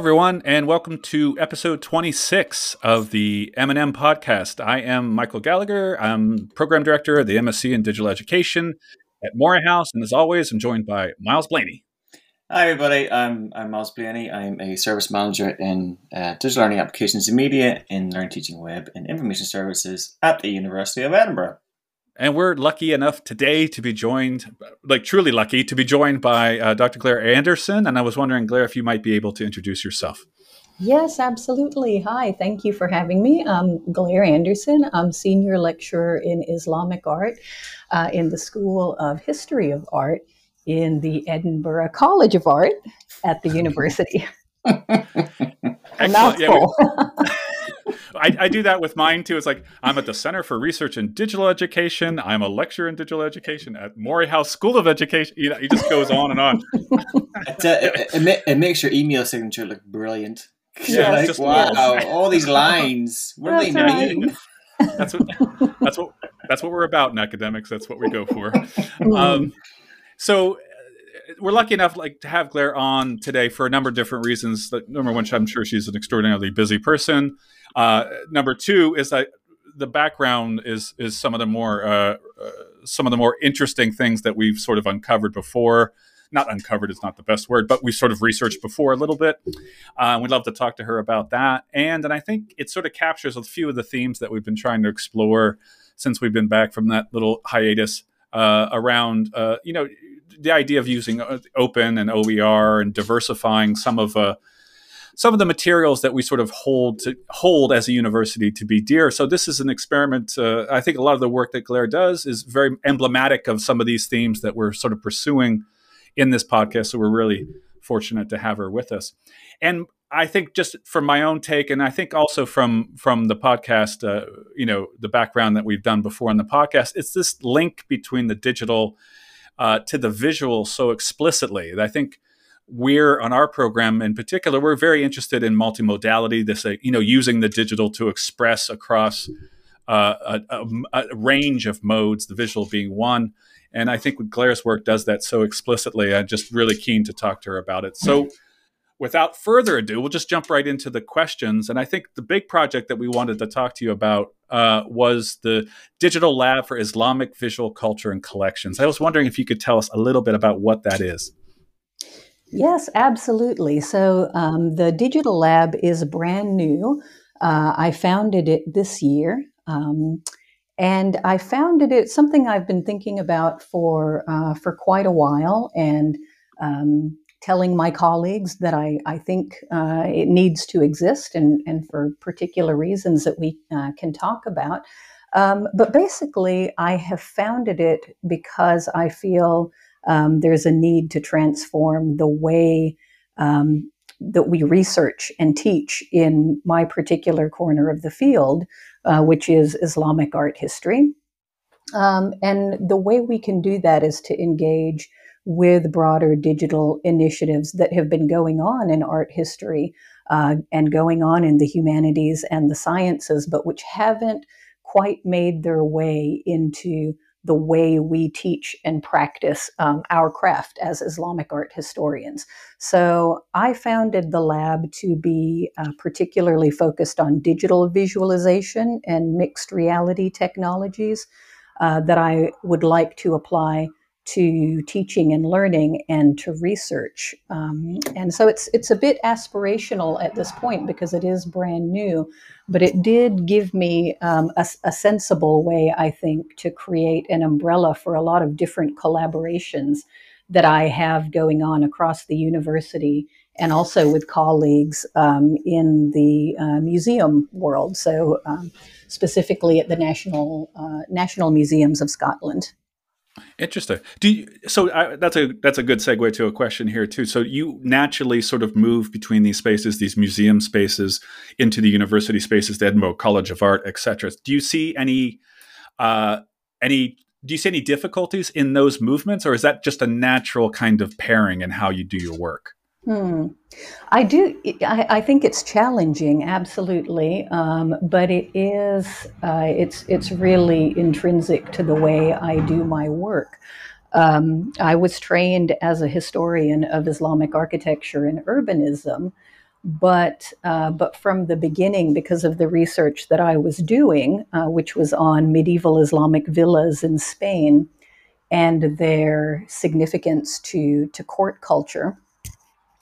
Everyone, and welcome to episode 26 of the M&M podcast. I am Michael Gallagher. I'm program director of the MSc in Digital Education at Moray House, and as always, I'm joined by Miles Blaney. Hi, everybody. I'm, I'm Miles Blaney. I'm a service manager in uh, digital learning applications and media in learning, Teaching Web and Information Services at the University of Edinburgh. And we're lucky enough today to be joined, like truly lucky, to be joined by uh, Dr. Glaire Anderson. And I was wondering, Glaire, if you might be able to introduce yourself. Yes, absolutely. Hi, thank you for having me. I'm Glaire Anderson. I'm senior lecturer in Islamic art uh, in the School of History of Art in the Edinburgh College of Art at the university. A mouthful. Yeah, I, I, do that with mine too. It's like I'm at the Center for Research in Digital Education. I'm a lecturer in digital education at Moray House School of Education. You know, it just goes on and on. it, uh, it, it, makes your email signature look brilliant. Yeah, like, wow, yes. all these lines. What do they right. mean? That's what that's what that's what we're about in academics. That's what we go for. Hmm. Um, so we're lucky enough like to have Claire on today for a number of different reasons. Number one, I'm sure she's an extraordinarily busy person. Uh, number two is that the background is is some of the more uh, uh, some of the more interesting things that we've sort of uncovered before. Not uncovered is not the best word, but we've sort of researched before a little bit. Uh, we'd love to talk to her about that, and and I think it sort of captures a few of the themes that we've been trying to explore since we've been back from that little hiatus uh, around uh, you know the idea of using uh, open and OER and diversifying some of some of the materials that we sort of hold to hold as a university to be dear. So this is an experiment. Uh, I think a lot of the work that Glaire does is very emblematic of some of these themes that we're sort of pursuing in this podcast. So we're really fortunate to have her with us. And I think just from my own take, and I think also from from the podcast, uh, you know, the background that we've done before on the podcast, it's this link between the digital uh, to the visual so explicitly. I think we're on our program in particular, we're very interested in multimodality. This, uh, you know, using the digital to express across uh, a, a, a, range of modes, the visual being one. And I think Glaire's work does that so explicitly. I'm just really keen to talk to her about it. So without further ado, we'll just jump right into the questions. And I think the big project that we wanted to talk to you about uh, was the Digital Lab for Islamic Visual Culture and Collections. I was wondering if you could tell us a little bit about what that is. Yes, absolutely. So um, the Digital Lab is brand new. Uh, I founded it this year. Um, and I founded it something I've been thinking about for uh, for quite a while, and um, telling my colleagues that I, I think uh, it needs to exist and, and for particular reasons that we uh, can talk about. Um, but basically, I have founded it because I feel um, there's a need to transform the way um, that we research and teach in my particular corner of the field, uh, which is Islamic art history. Um, and the way we can do that is to engage with broader digital initiatives that have been going on in art history uh, and going on in the humanities and the sciences, but which haven't quite made their way into the way we teach and practice um, our craft as Islamic art historians. So I founded the lab to be uh, particularly focused on digital visualization and mixed reality technologies uh, that I would like to apply to teaching and learning and to research. Um, and so it's it's a bit aspirational at this point because it is brand new, but it did give me um, a, a, sensible way, I think, to create an umbrella for a lot of different collaborations that I have going on across the university and also with colleagues um, in the uh, museum world. So um, specifically at the National uh, National Museums of Scotland. Interesting. Do you, so I, that's a that's a good segue to a question here too. So you naturally sort of move between these spaces, these museum spaces, into the university spaces, the Edinburgh College of Art, etc. Do you see any uh, any do you see any difficulties in those movements, or is that just a natural kind of pairing in how you do your work? Hmm. I do. I, I, think it's challenging, absolutely, um, but it is. Uh, it's it's really intrinsic to the way I do my work. Um, I was trained as a historian of Islamic architecture and urbanism, but uh, but from the beginning, because of the research that I was doing, uh, which was on medieval Islamic villas in Spain and their significance to to court culture,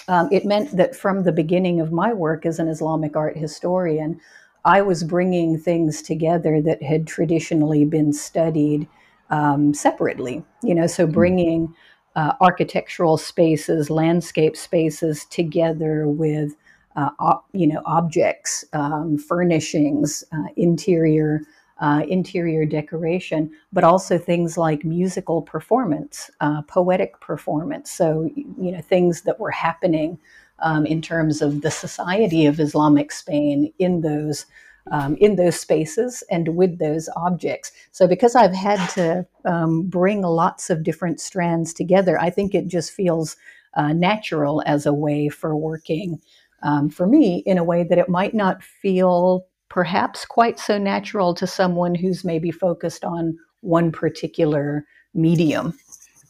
um, it meant that from the beginning of my work as an Islamic art historian, I was bringing things together that had traditionally been studied um, separately. You know, so hmm. bringing uh, architectural spaces, landscape spaces together with uh, op, you know objects, um, furnishings, uh, interior uh, interior decoration, but also things like musical performance, uh, poetic performance. So you know things that were happening um, in terms of the society of Islamic Spain in those. Um, in those spaces and with those objects. So, because I've had to um, bring lots of different strands together, I think it just feels uh, natural as a way for working um, for me in a way that it might not feel perhaps quite so natural to someone who's maybe focused on one particular medium.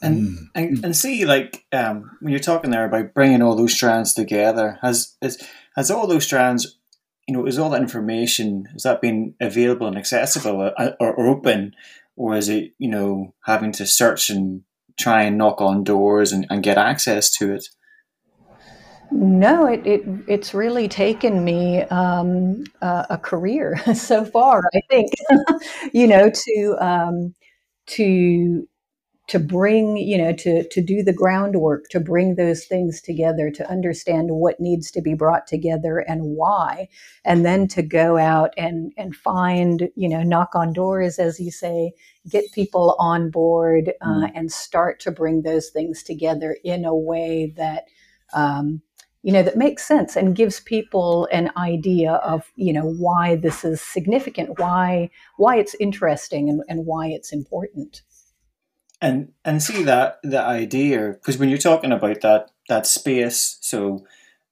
And, mm. and, and see, like um, when you're talking there about bringing all those strands together, has is, has all those strands, you know, is all that information has that been available and accessible or, or open, or is it you know having to search and try and knock on doors and, and get access to it? No, it, it it's really taken me um, uh, a career so far. I think you know to um, to to bring you know to to do the groundwork to bring those things together to understand what needs to be brought together and why and then to go out and and find you know knock on doors as you say get people on board uh, mm. and start to bring those things together in a way that um, you know that makes sense and gives people an idea of you know why this is significant why why it's interesting and, and why it's important. And and see that that idea because when you're talking about that that space so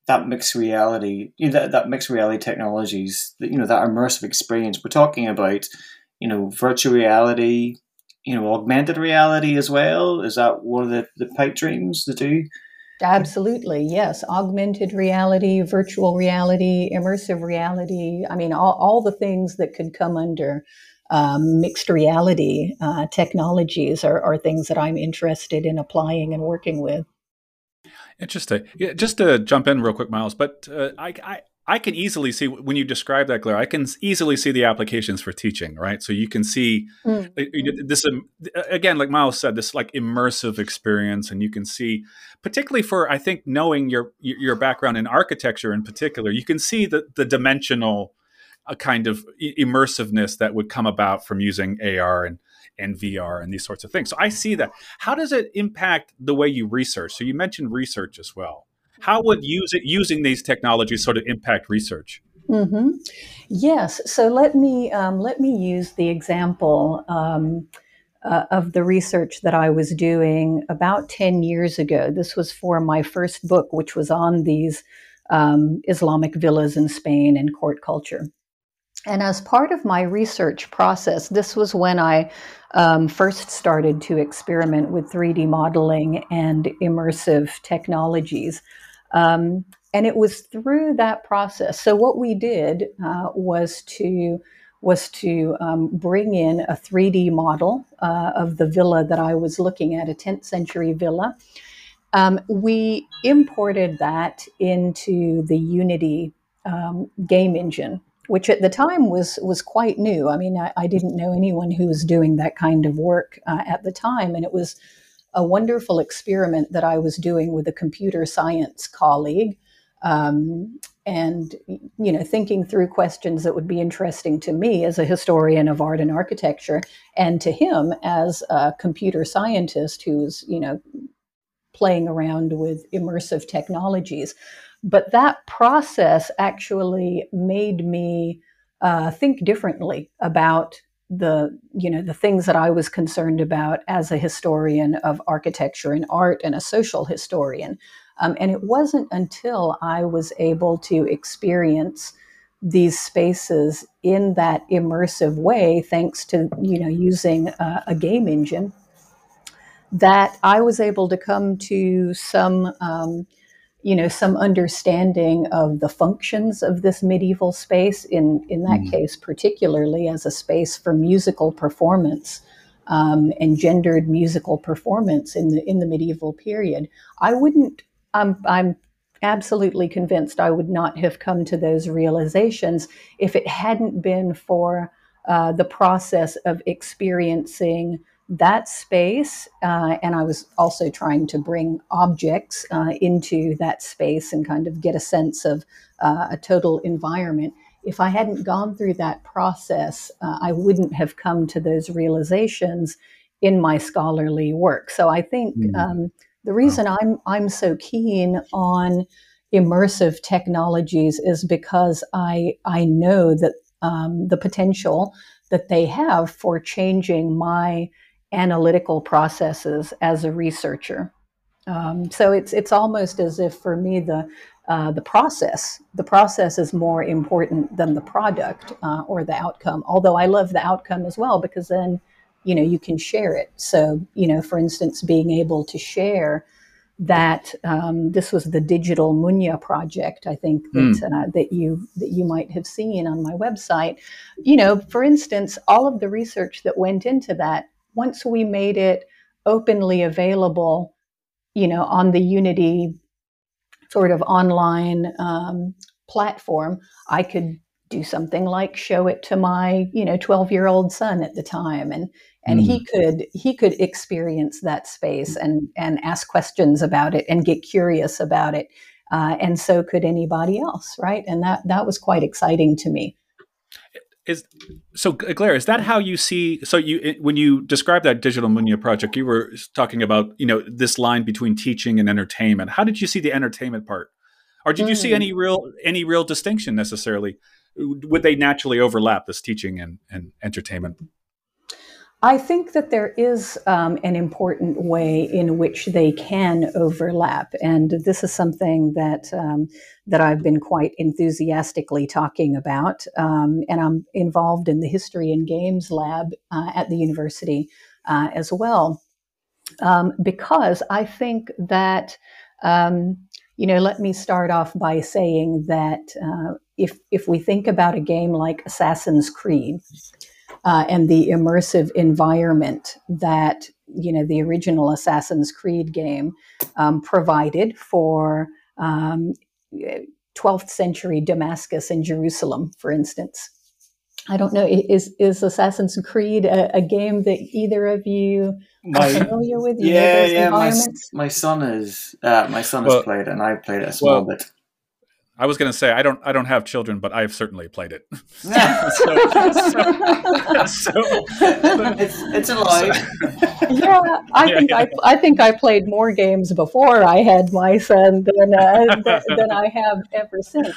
that mixed reality you know, that, that mixed reality technologies that you know that immersive experience we're talking about you know virtual reality you know augmented reality as well. Is that one of the the pipe dreams to do Absolutely, yes. Augmented reality, virtual reality, immersive reality. I mean, all, all the things that could come under um, mixed reality uh, technologies are, are things that I'm interested in applying and working with. Interesting. Yeah, just to jump in real quick, Miles, but uh, I, I, I can easily see when you describe that, Glaire. I can easily see the applications for teaching, right? So you can see mm-hmm. this um, again, like Miles said, this like immersive experience, and you can see, particularly for I think knowing your your background in architecture in particular, you can see the the dimensional uh, kind of immersiveness that would come about from using AR and and VR and these sorts of things. So I see that. How does it impact the way you research? So you mentioned research as well. How would use it, using these technologies sort of impact research? Mm-hmm. Yes. So let me um, let me use the example um, uh, of the research that I was doing about ten years ago. This was for my first book, which was on these um, Islamic villas in Spain and court culture. And as part of my research process, this was when I um, first started to experiment with 3D modeling and immersive technologies. Um, and it was through that process. So what we did uh, was to was to um, bring in a 3D model uh, of the villa that I was looking at, a 10th century villa. Um, we imported that into the Unity um, game engine, which at the time was was quite new. I mean, I, I, didn't know anyone who was doing that kind of work uh, at the time, and it was a wonderful experiment that I was doing with a computer science colleague. Um, and you know thinking through questions that would be interesting to me as a historian of art and architecture and to him as a computer scientist who's you know playing around with immersive technologies but that process actually made me uh, think differently about the you know the things that I was concerned about as a historian of architecture and art and a social historian. Um, and it wasn't until I was able to experience these spaces in that immersive way, thanks to you know using a, a game engine, that I was able to come to some um, you know some understanding of the functions of this medieval space in in that mm. case particularly as a space for musical performance um, and gendered musical performance in the in the medieval period i wouldn't i'm i'm absolutely convinced i would not have come to those realizations if it hadn't been for uh, the process of experiencing that space, uh, and I was also trying to bring objects uh, into that space and kind of get a sense of uh, a total environment. If I hadn't gone through that process, uh, I wouldn't have come to those realizations in my scholarly work. So I think mm. um, the reason wow. I'm I'm so keen on immersive technologies is because I I know that um, the potential that they have for changing my analytical processes as a researcher. Um, so it's it's almost as if for me the uh, the process the process is more important than the product uh, or the outcome. Although I love the outcome as well because then you know you can share it. So you know, for instance, being able to share that um, this was the digital Munya project. I think that mm. uh, that you that you might have seen on my website. You know, for instance, all of the research that went into that once we made it openly available, you know, on the Unity sort of online um, platform, I could do something like show it to my, you know, 12 year old son at the time. And, and mm. he could, he could experience that space and, and ask questions about it and get curious about it. Uh, and so could anybody else. Right. And that, that was quite exciting to me is so Glaire, is that how you see? So you when you describe that digital Munya project, you were talking about you know this line between teaching and entertainment. How did you see the entertainment part, or did mm. you see any mm. real any real distinction necessarily? Would they naturally overlap this teaching and, and entertainment? I think that there is um, an important way in which they can overlap, and this is something that um, that I've been quite enthusiastically talking about. Um, and I'm involved in the History and Games Lab uh, at the university uh, as well, um, because I think that um, you know. Let me start off by saying that uh, if if we think about a game like Assassin's Creed uh, and the immersive environment that you know the original Assassin's Creed game um, provided for um, 12th century Damascus and Jerusalem, for instance. I don't know. Is is Assassin's Creed a, a game that either of you my, are familiar with? You yeah, yeah. My, my son is. Uh, my son has played it, and I've played it a small well, bit. I was going to say I don't I don't have children, but I've certainly played it. so, so, so, it's it's alive. yeah, I yeah, think yeah. I I think I played more games before I had my son than uh, than I have ever since.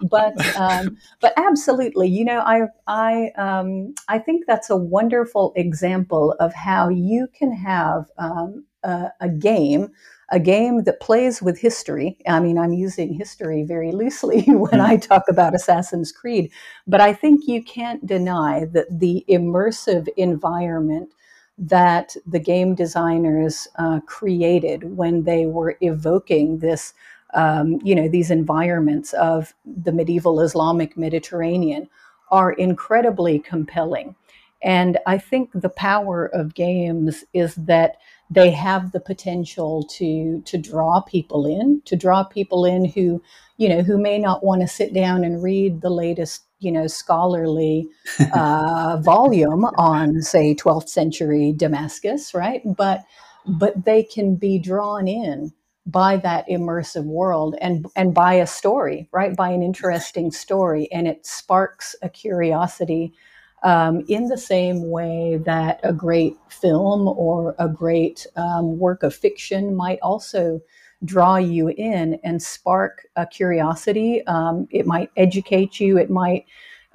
But um, but absolutely, you know, I I um, I think that's a wonderful example of how you can have um, a, a game a game that plays with history. I mean, I'm using history very loosely when I talk about Assassin's Creed, but I think you can't deny that the immersive environment that the game designers uh, created when they were evoking this, um, you know, these environments of the medieval Islamic Mediterranean are incredibly compelling. And I think the power of games is that they have the potential to to draw people in, to draw people in who, you know, who may not want to sit down and read the latest, you know, scholarly uh, volume on, say, 12th century Damascus, right? But but they can be drawn in by that immersive world and and by a story, right? By an interesting story, and it sparks a curiosity um, in the same way that a great film or a great um, work of fiction might also draw you in and spark a curiosity. Um, it might educate you, it might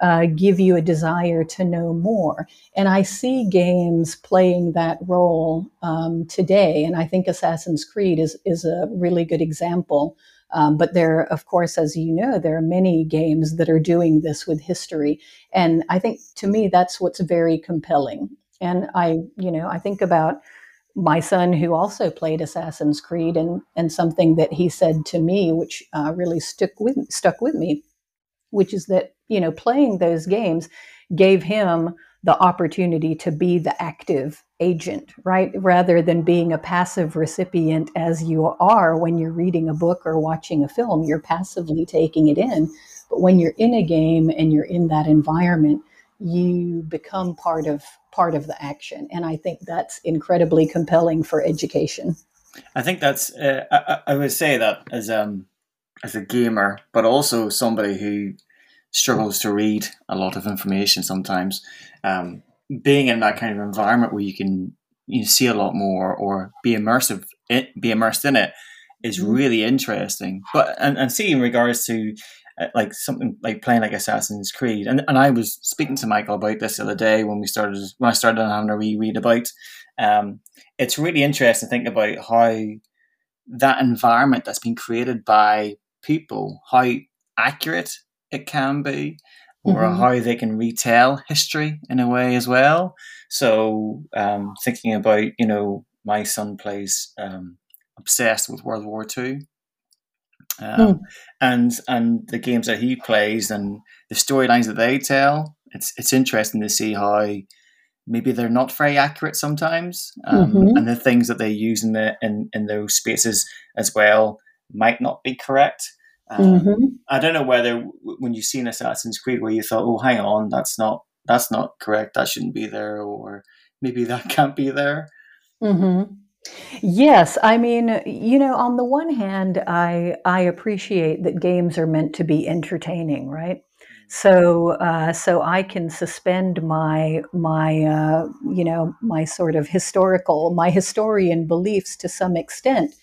uh, give you a desire to know more. And I see games playing that role um, today. And I think Assassin's Creed is, is a really good example um, but there, of course, as you know, there are many games that are doing this with history. And I think to me, that's what's very compelling. And I, you know, I think about my son, who also played Assassin's Creed, and and something that he said to me, which uh, really stuck with stuck with me, which is that you know playing those games gave him the opportunity to be the active agent, right? Rather than being a passive recipient as you are when you're reading a book or watching a film, you're passively taking it in. But when you're in a game and you're in that environment, you become part of part of the action and i think that's incredibly compelling for education i think that's uh, I, I, would say that as um as a gamer but also somebody who struggles to read a lot of information sometimes um being in that kind of environment where you can you see a lot more or be immersive it, be immersed in it is mm-hmm. really interesting but and, and see in regards to uh, like something like playing like Assassin's Creed. And and I was speaking to Michael about this the other day when we started when I started having a reread about. Um, it's really interesting to think about how that environment that's been created by people, how accurate it can be, or mm-hmm. how they can retell history in a way as well. So um, thinking about you know my son plays um, obsessed with World War Two um, mm. and and the games that he plays and the storylines that they tell. It's it's interesting to see how maybe they're not very accurate sometimes, um, mm-hmm. and the things that they use in the in, in those spaces as well might not be correct. Um, mm-hmm. I don't know whether when you've seen Assassin's Creed where you thought, oh, hang on, that's not that's not correct. That shouldn't be there, or maybe that can't be there. Mm-hmm. Yes, I mean, you know, on the one hand, I I appreciate that games are meant to be entertaining, right? So uh, so I can suspend my my uh, you know my sort of historical my historian beliefs to some extent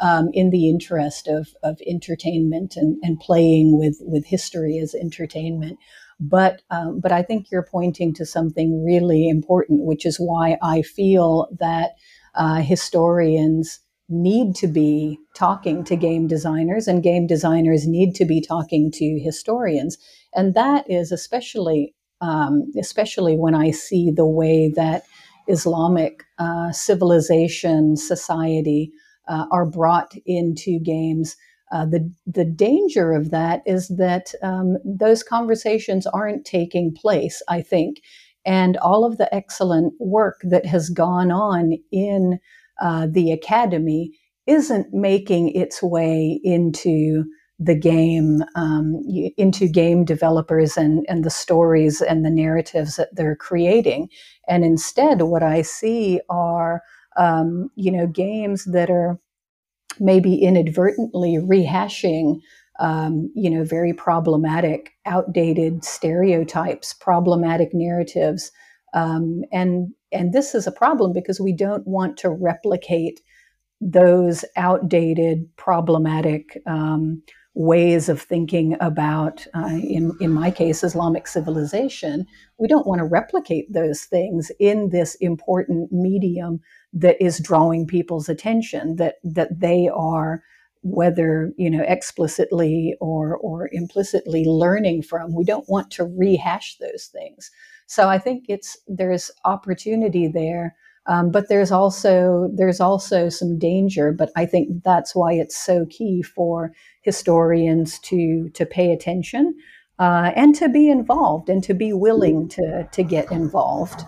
um, in the interest of of entertainment and, and playing with with history as entertainment. But um, but I think you're pointing to something really important, which is why I feel that uh, historians need to be talking to game designers, and game designers need to be talking to historians. And that is especially, um, especially when I see the way that Islamic uh, civilization, society uh, are brought into games. Uh, the the danger of that is that um, those conversations aren't taking place. I think, and all of the excellent work that has gone on in uh, the academy isn't making its way into the game, um, into game developers and, and the stories and the narratives that they're creating. And instead, what I see are, um, you know, games that are maybe inadvertently rehashing um, you know, very problematic, outdated stereotypes, problematic narratives, um, and and this is a problem because we don't want to replicate those outdated, problematic um, ways of thinking about, uh, in in my case, Islamic civilization. We don't want to replicate those things in this important medium that is drawing people's attention. That that they are whether you know explicitly or or implicitly learning from we don't want to rehash those things so i think it's there's opportunity there um, but there's also there's also some danger but i think that's why it's so key for historians to to pay attention uh, and to be involved and to be willing to to get involved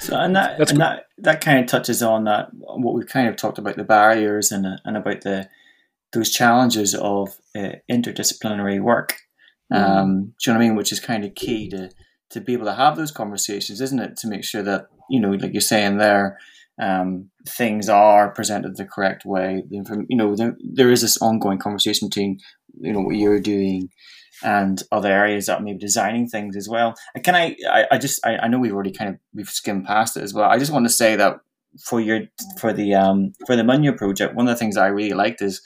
so and that and that that kind of touches on that what we've kind of talked about the barriers and and about the those challenges of uh, interdisciplinary work. Mm. Um, do you know what I mean? Which is kind of key to to be able to have those conversations, isn't it? To make sure that you know, like you're saying there, um, things are presented the correct way. The, you know, there, there is this ongoing conversation between you know what you're doing and other areas that maybe designing things as well. And can I, I, I just, I, I know we've already kind of we've skimmed past it as well. I just want to say that for your for the um for the Munya project, one of the things I really liked is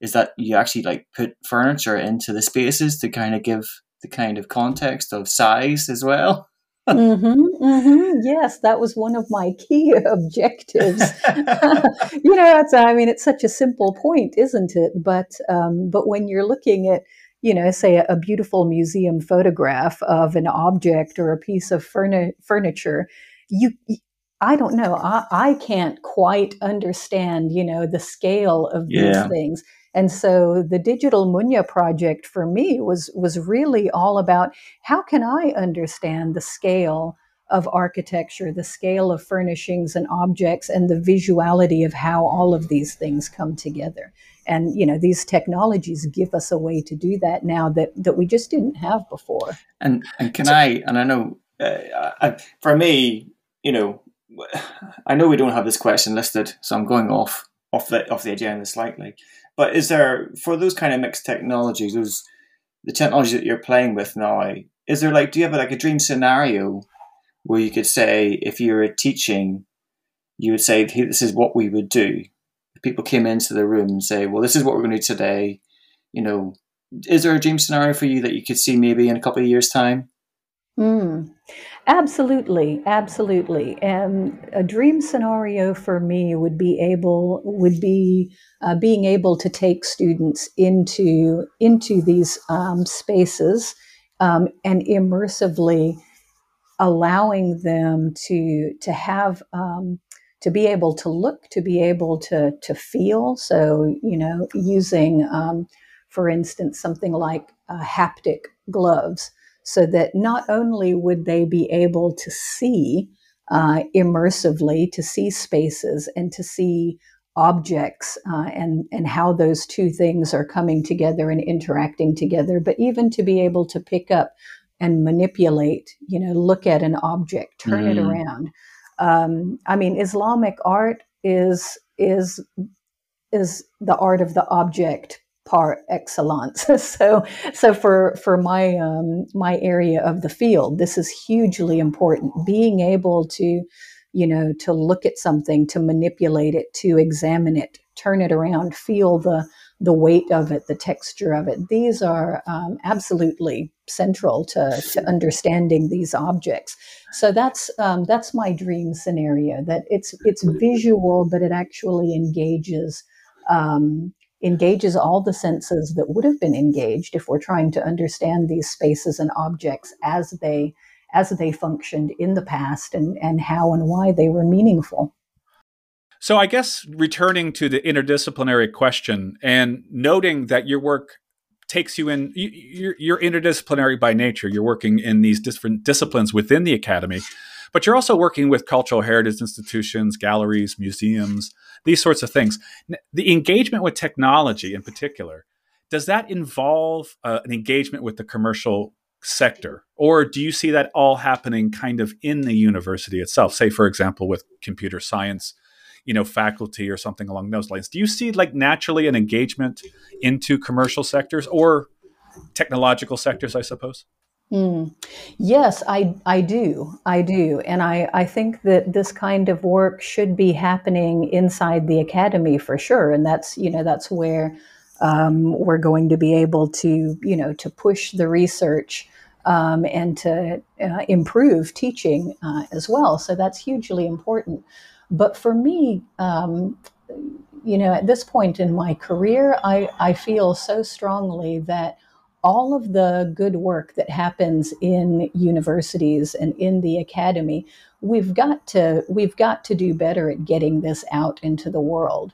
is that you actually like put furniture into the spaces to kind of give the kind of context of size as well. mm-hmm, mm-hmm. Yes, that was one of my key objectives. you know, it's, I mean, it's such a simple point, isn't it? But um, but when you're looking at, you know, say a, a, beautiful museum photograph of an object or a piece of furni- furniture, you I don't know. I, I can't quite understand, you know, the scale of these things. And so the Digital Munya project for me was was really all about how can I understand the scale of architecture, the scale of furnishings and objects, and the visuality of how all of these things come together. And you know, these technologies give us a way to do that now that that we just didn't have before. And and can so, I? And I know uh, I, for me, you know, I know we don't have this question listed, so I'm going off off the off the agenda slightly. But is there for those kind of mixed technologies, those the technology that you're playing with now? Is there like do you have like a dream scenario where you could say if you were teaching, you would say this is what we would do. People came into the room and say, well, this is what we're going to do today. You know, is there a dream scenario for you that you could see maybe in a couple of years' time? Mm, absolutely, absolutely. And a dream scenario for me would be able would be uh, being able to take students into into these um, spaces um, and immersively allowing them to to have um, to be able to look, to be able to to feel. So you know, using um, for instance something like uh, haptic gloves so that not only would they be able to see uh, immersively, to see spaces and to see objects uh, and, and how those two things are coming together and interacting together, but even to be able to pick up and manipulate, you know, look at an object, turn mm. it around. Um, I mean, Islamic art is is is the art of the object par excellence. so, so for for my um, my area of the field, this is hugely important. Being able to, you know, to look at something, to manipulate it, to examine it, turn it around, feel the the weight of it, the texture of it. These are um, absolutely central to, to understanding these objects. So that's um, that's my dream scenario. That it's it's visual, but it actually engages um, engages all the senses that would have been engaged if we're trying to understand these spaces and objects as they as they functioned in the past and, and how and why they were meaningful. So I guess returning to the interdisciplinary question and noting that your work takes you in you're, you're interdisciplinary by nature you're working in these different disciplines within the academy but you're also working with cultural heritage institutions galleries museums these sorts of things. The engagement with technology, in particular, does that involve uh, an engagement with the commercial sector, or do you see that all happening kind of in the university itself? Say, for example, with computer science, you know, faculty or something along those lines. Do you see like naturally an engagement into commercial sectors or technological sectors? I suppose. Mm. Yes, I, I do. I do. And I, I think that this kind of work should be happening inside the academy for sure. And that's, you know, that's where um, we're going to be able to, you know, to push the research um, and to uh, improve teaching uh, as well. So that's hugely important. But for me, um, you know, at this point in my career, I, I feel so strongly that all of the good work that happens in universities and in the academy we've got to we've got to do better at getting this out into the world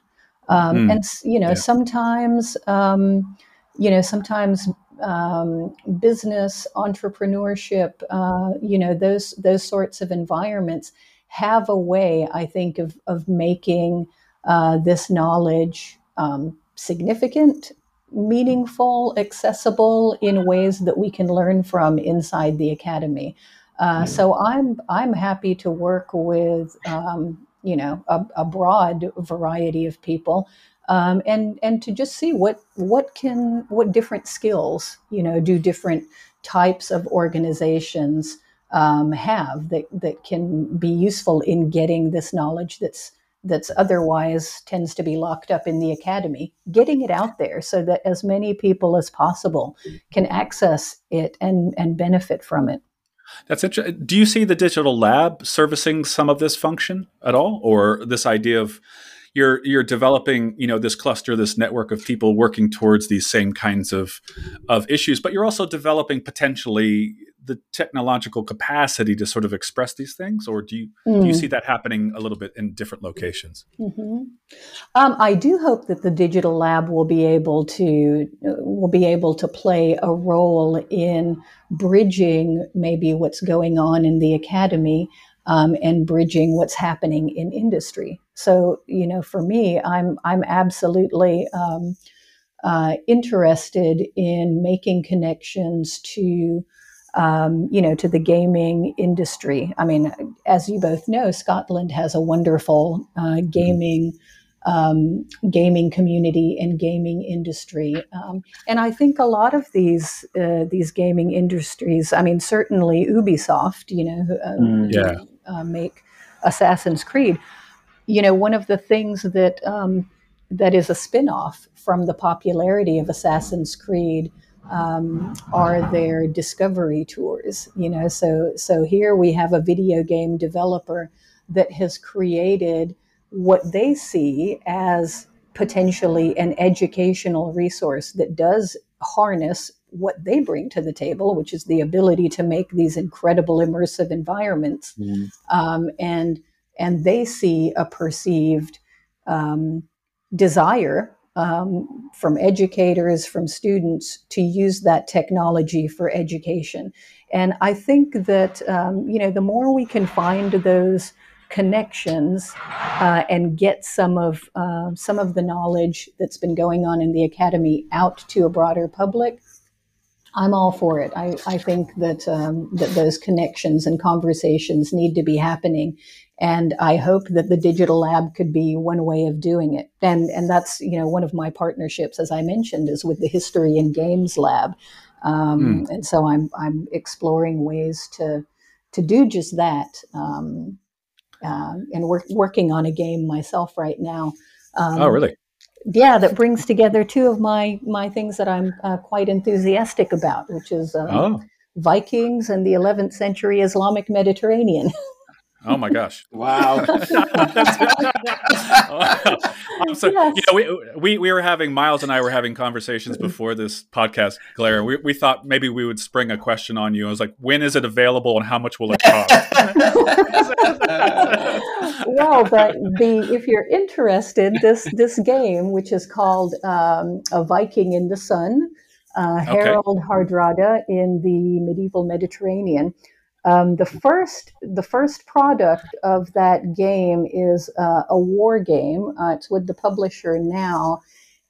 um, mm. and you know yeah. sometimes um, you know sometimes um, business entrepreneurship uh, you know those those sorts of environments have a way i think of of making uh, this knowledge um, significant meaningful, accessible in ways that we can learn from inside the academy. Uh, mm. So I'm I'm happy to work with um, you know a, a, broad variety of people, um, and and to just see what what can what different skills you know do different types of organizations um, have that that can be useful in getting this knowledge that's that's otherwise tends to be locked up in the academy, getting it out there so that as many people as possible can access it and, and benefit from it. That's interesting. Do you see the digital lab servicing some of this function at all, or this idea of you're you're developing you know this cluster, this network of people working towards these same kinds of of issues, but you're also developing potentially the technological capacity to sort of express these things, or do you mm. do you mm. see that happening a little bit in different locations? Mm-hmm. Um, I do hope that the digital lab will be able to uh, will be able to play a role in bridging maybe what's going on in the academy um, and bridging what's happening in industry. So you know, for me, I'm I'm absolutely um, uh, interested in making connections to um, you know, to the gaming industry. I mean, as you both know, Scotland has a wonderful uh, mm-hmm. gaming um, gaming community and gaming industry, um, and I think a lot of these uh, these gaming industries. I mean, certainly Ubisoft, you know, uh, mm, yeah. Uh, make Assassin's Creed. You know, one of the things that um, that is a spin-off from the popularity of Assassin's Creed um, are their discovery tours. You know, so so here we have a video game developer that has created what they see as potentially an educational resource that does harness what they bring to the table, which is the ability to make these incredible immersive environments, mm. um, and and they see a perceived um, desire um, from educators, from students to use that technology for education. And I think that um, you know the more we can find those connections uh, and get some of uh, some of the knowledge that's been going on in the academy out to a broader public, I'm all for it. I, I think that um, that those connections and conversations need to be happening, and I hope that the digital lab could be one way of doing it. And and that's you know one of my partnerships, as I mentioned, is with the History and Games Lab. Um, mm. And so I'm I'm exploring ways to to do just that. Um, uh, and work, working on a game myself right now. Um, oh, really? Yeah, that brings together two of my my things that I'm uh, quite enthusiastic about, which is um, oh. Vikings and the 11th century Islamic Mediterranean. Oh my gosh! wow. so, yes. you know, we, we we were having Miles and I were having conversations before this podcast, Glaire. We we thought maybe we would spring a question on you. I was like, when is it available and how much will it cost? well, but the if you're interested, this this game, which is called um, a Viking in the Sun, uh, Harold okay. Hardrada in the medieval Mediterranean um, the first, the first product of that game is uh, a war game. Uh, it's with the publisher now,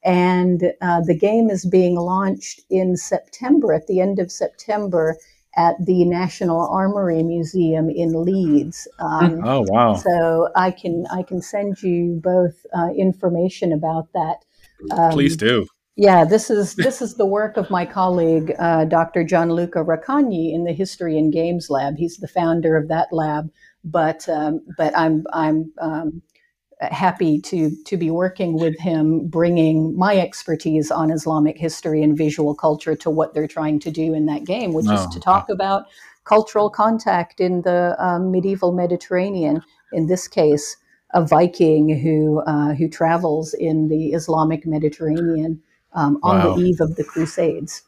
and uh, the game is being launched in September, at the end of September, at the National Armory Museum in Leeds. Um, oh wow! So I can I can send you both uh, information about that. Um, Please do. Yeah, this is this is the work of my colleague, uh, Dr. Gianluca Raccagni in the History and Games Lab. He's the founder of that lab, but um, but I'm I'm um, happy to to be working with him, bringing my expertise on Islamic history and visual culture to what they're trying to do in that game, which is to talk about cultural contact in the um, medieval Mediterranean. In this case, a Viking who uh, who travels in the Islamic Mediterranean um, on wow. the eve of the Crusades.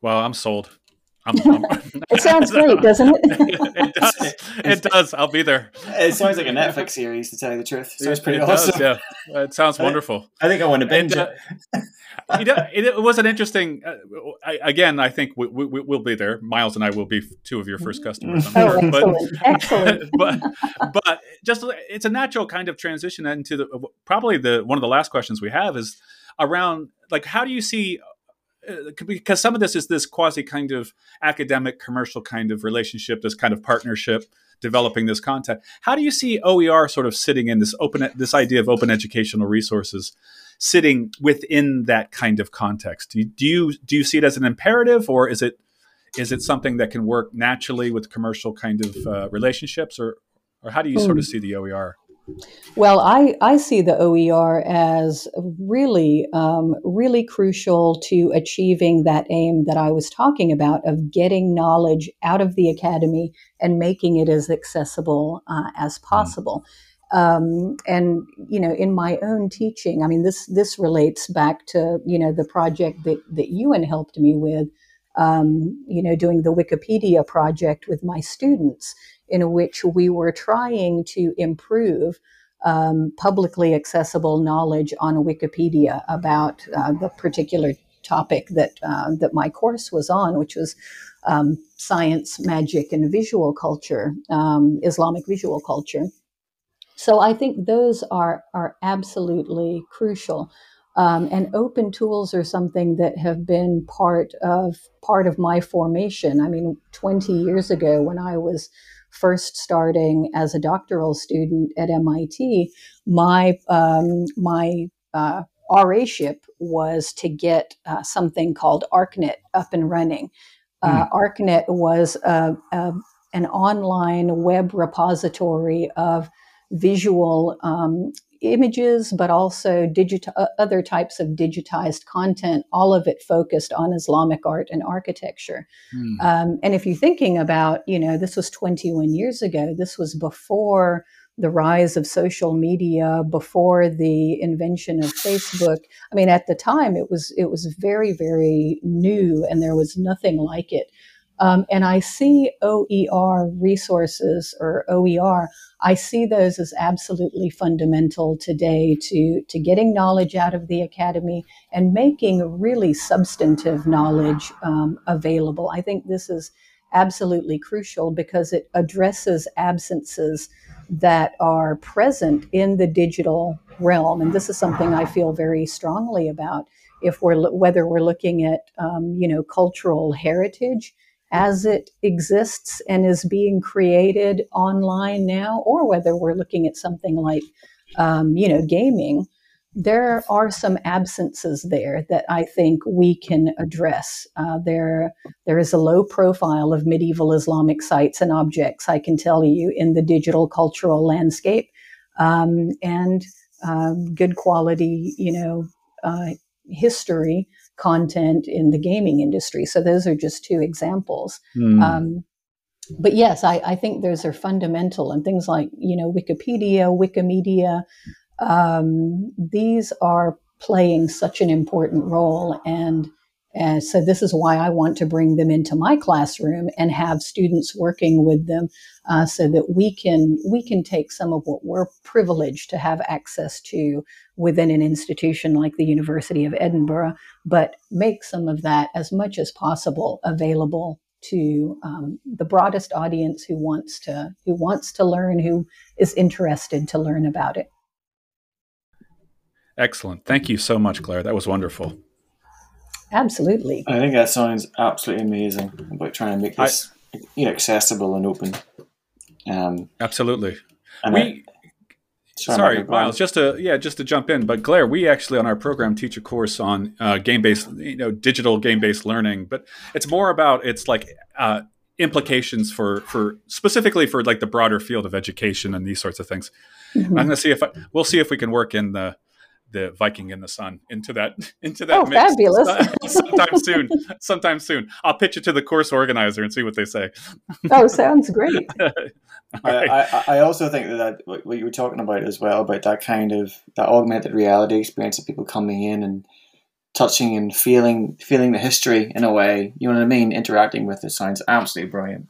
Well, I'm sold. I'm, I'm, it sounds great, doesn't it? it, does. it does. I'll be there. It sounds like a Netflix series, to tell you the truth. It sounds pretty it awesome. Does, yeah, it sounds wonderful. I think I want to binge and, uh, it. you know, it, it, was an interesting. Uh, I, again, I think we, we, will be there. Miles and I will be two of your first customers. oh, excellent! But, excellent. but but just it's a natural kind of transition into the probably the one of the last questions we have is around like how do you see uh, because some of this is this quasi kind of academic commercial kind of relationship this kind of partnership developing this content how do you see oer sort of sitting in this open this idea of open educational resources sitting within that kind of context do you do you, do you see it as an imperative or is it is it something that can work naturally with commercial kind of uh, relationships or or how do you sort of hmm. see the oer well, I, I see the OER as really, um, really crucial to achieving that aim that I was talking about of getting knowledge out of the academy and making it as accessible uh, as mm-hmm. possible. Um, and you know, in my own teaching, I mean, this this relates back to you know the project that that Ewan helped me with um, you know, doing the Wikipedia project with my students, in which we were trying to improve um, publicly accessible knowledge on Wikipedia about uh, the particular topic that uh, that my course was on, which was um, science, magic, and visual culture, um, Islamic visual culture. So I think those are are absolutely crucial. Um, and open tools are something that have been part of part of my formation. I mean, 20 years ago, when I was first starting as a doctoral student at MIT, my um, my uh, RA ship was to get uh, something called ArchNet up and running. Uh, mm. ArchNet was a, a, an online web repository of visual um, images, but also digit- other types of digitized content, all of it focused on Islamic art and architecture. Mm. Um, and if you're thinking about, you know, this was 21 years ago, this was before the rise of social media, before the invention of Facebook. I mean, at the time, it was it was very, very new, and there was nothing like it. Um, and I see OER resources or OER, I see those as absolutely fundamental today to, to getting knowledge out of the academy and making really substantive knowledge um, available. I think this is absolutely crucial because it addresses absences that are present in the digital realm. And this is something I feel very strongly about. If we're whether we're looking at um, you know cultural heritage, as it exists and is being created online now, or whether we're looking at something like, um, you know, gaming, there are some absences there that I think we can address. Uh, there, there is a low profile of medieval Islamic sites and objects, I can tell you, in the digital cultural landscape, um, and um, good quality, you know, uh, history content in the gaming industry. So those are just two examples. Mm. Um, but yes, I, I, think those are fundamental, and things like you know Wikipedia, Wikimedia, um, these are playing such an important role, and and so this is why I want to bring them into my classroom and have students working with them, uh, so that we can we can take some of what we're privileged to have access to within an institution like the University of Edinburgh, but make some of that as much as possible available to um, the broadest audience who wants to who wants to learn, who is interested to learn about it. Excellent. Thank you so much, Glaire. That was wonderful. Absolutely. I think that sounds absolutely amazing about trying to make this I, you know accessible and open. Um, absolutely. And we. I, sorry, sorry Miles. Just to yeah, just to jump in, but Glaire, we actually on our program teach a course on uh, game based, you know, digital game based learning, but it's more about it's like uh, implications for for specifically for like the broader field of education and these sorts of things. Mm-hmm. I'm going to see if I, we'll see if we can work in the the Viking in the Sun into that into that oh, mix fabulous. sometime soon. Sometime soon. I'll pitch it to the course organizer and see what they say. oh, sounds great. right. I, I also think that, that what you were talking about as well about that kind of that augmented reality experience of people coming in and touching and feeling feeling the history in a way. You know what I mean? Interacting with it sounds absolutely brilliant.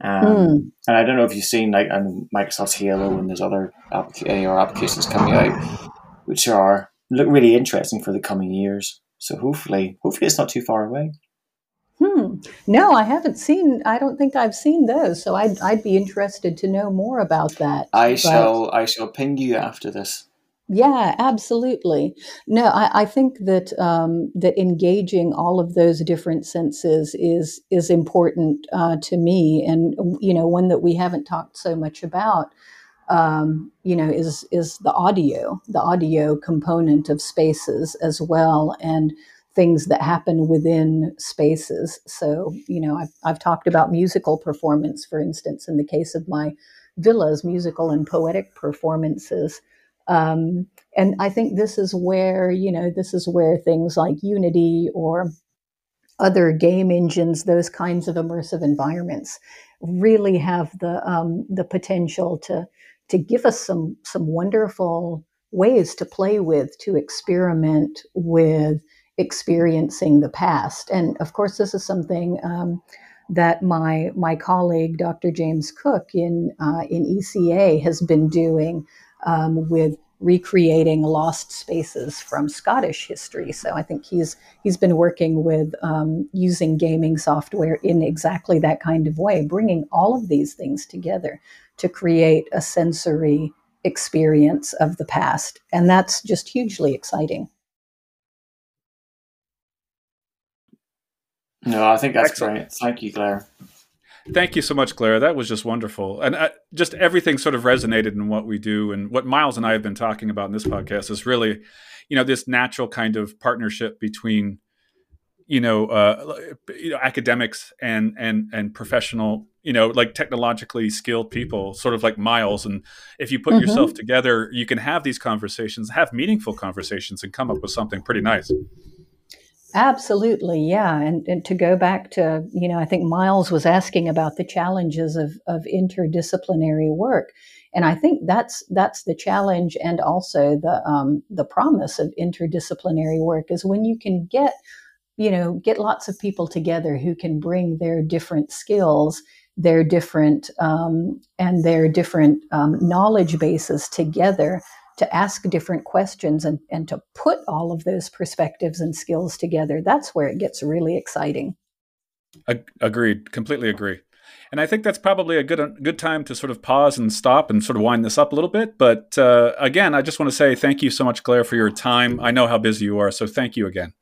Um, mm. And I don't know if you've seen like and Microsoft's Halo and there's other AR applications coming out which are look really interesting for the coming years. So hopefully, hopefully it's not too far away. Hmm. No, I haven't seen. I don't think I've seen those. So I'd I'd be interested to know more about that. I but, shall I shall ping you after this. Yeah, absolutely. No, I, I think that um, that engaging all of those different senses is is important uh, to me, and you know, one that we haven't talked so much about um, you know, is is the audio, the audio component of spaces as well, and things that happen within spaces. So, you know, I've, I've talked about musical performance, for instance, in the case of my villas, musical and poetic performances. Um, and I think this is where, you know, this is where things like Unity or other game engines, those kinds of immersive environments, really have the um, the potential to to give us some some wonderful ways to play with, to experiment with experiencing the past. And of course, this is something um, that my my colleague Dr. James Cook in uh, in ECA has been doing um, with recreating lost spaces from Scottish history. So I think he's he's been working with um, using gaming software in exactly that kind of way, bringing all of these things together to create a sensory experience of the past, and that's just hugely exciting. No, I think that's Excellent. great. Thank you, Glaire. Thank you so much, Glaire. That was just wonderful. And uh, just everything sort of resonated in what we do. And what Miles and I have been talking about in this podcast is really, you know, this natural kind of partnership between, you know, uh, you know, academics and and and professional, you know, like technologically skilled people, sort of like Miles. And if you put mm-hmm. yourself together, you can have these conversations, have meaningful conversations, and come up with something pretty nice. Absolutely, yeah. And, and to go back to, you know, I think Miles was asking about the challenges of, of interdisciplinary work. And I think that's that's the challenge and also the um, the promise of interdisciplinary work is when you can get, you know, get lots of people together who can bring their different skills, their different um, and their different um, knowledge bases together to ask different questions and, and to put all of those perspectives and skills together, that's where it gets really exciting. Agreed. Completely agree. And I think that's probably a good a good time to sort of pause and stop and sort of wind this up a little bit. But uh, again, I just want to say thank you so much, Glaire, for your time. I know how busy you are, so thank you again.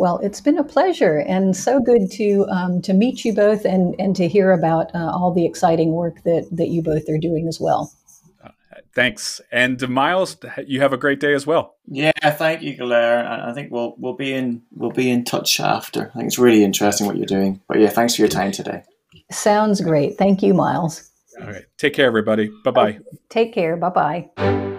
Well, it's been a pleasure and so good to um, to meet you both and and to hear about uh, all the exciting work that that you both are doing as well. Thanks. And Miles, you have a great day as well. Yeah, thank you, Glaire. I think we'll we'll be in we'll be in touch after. I think it's really interesting what you're doing. But yeah, thanks for your time today. Sounds great. Thank you, Miles. All right. Take care, everybody. Bye bye. Take care. Bye bye.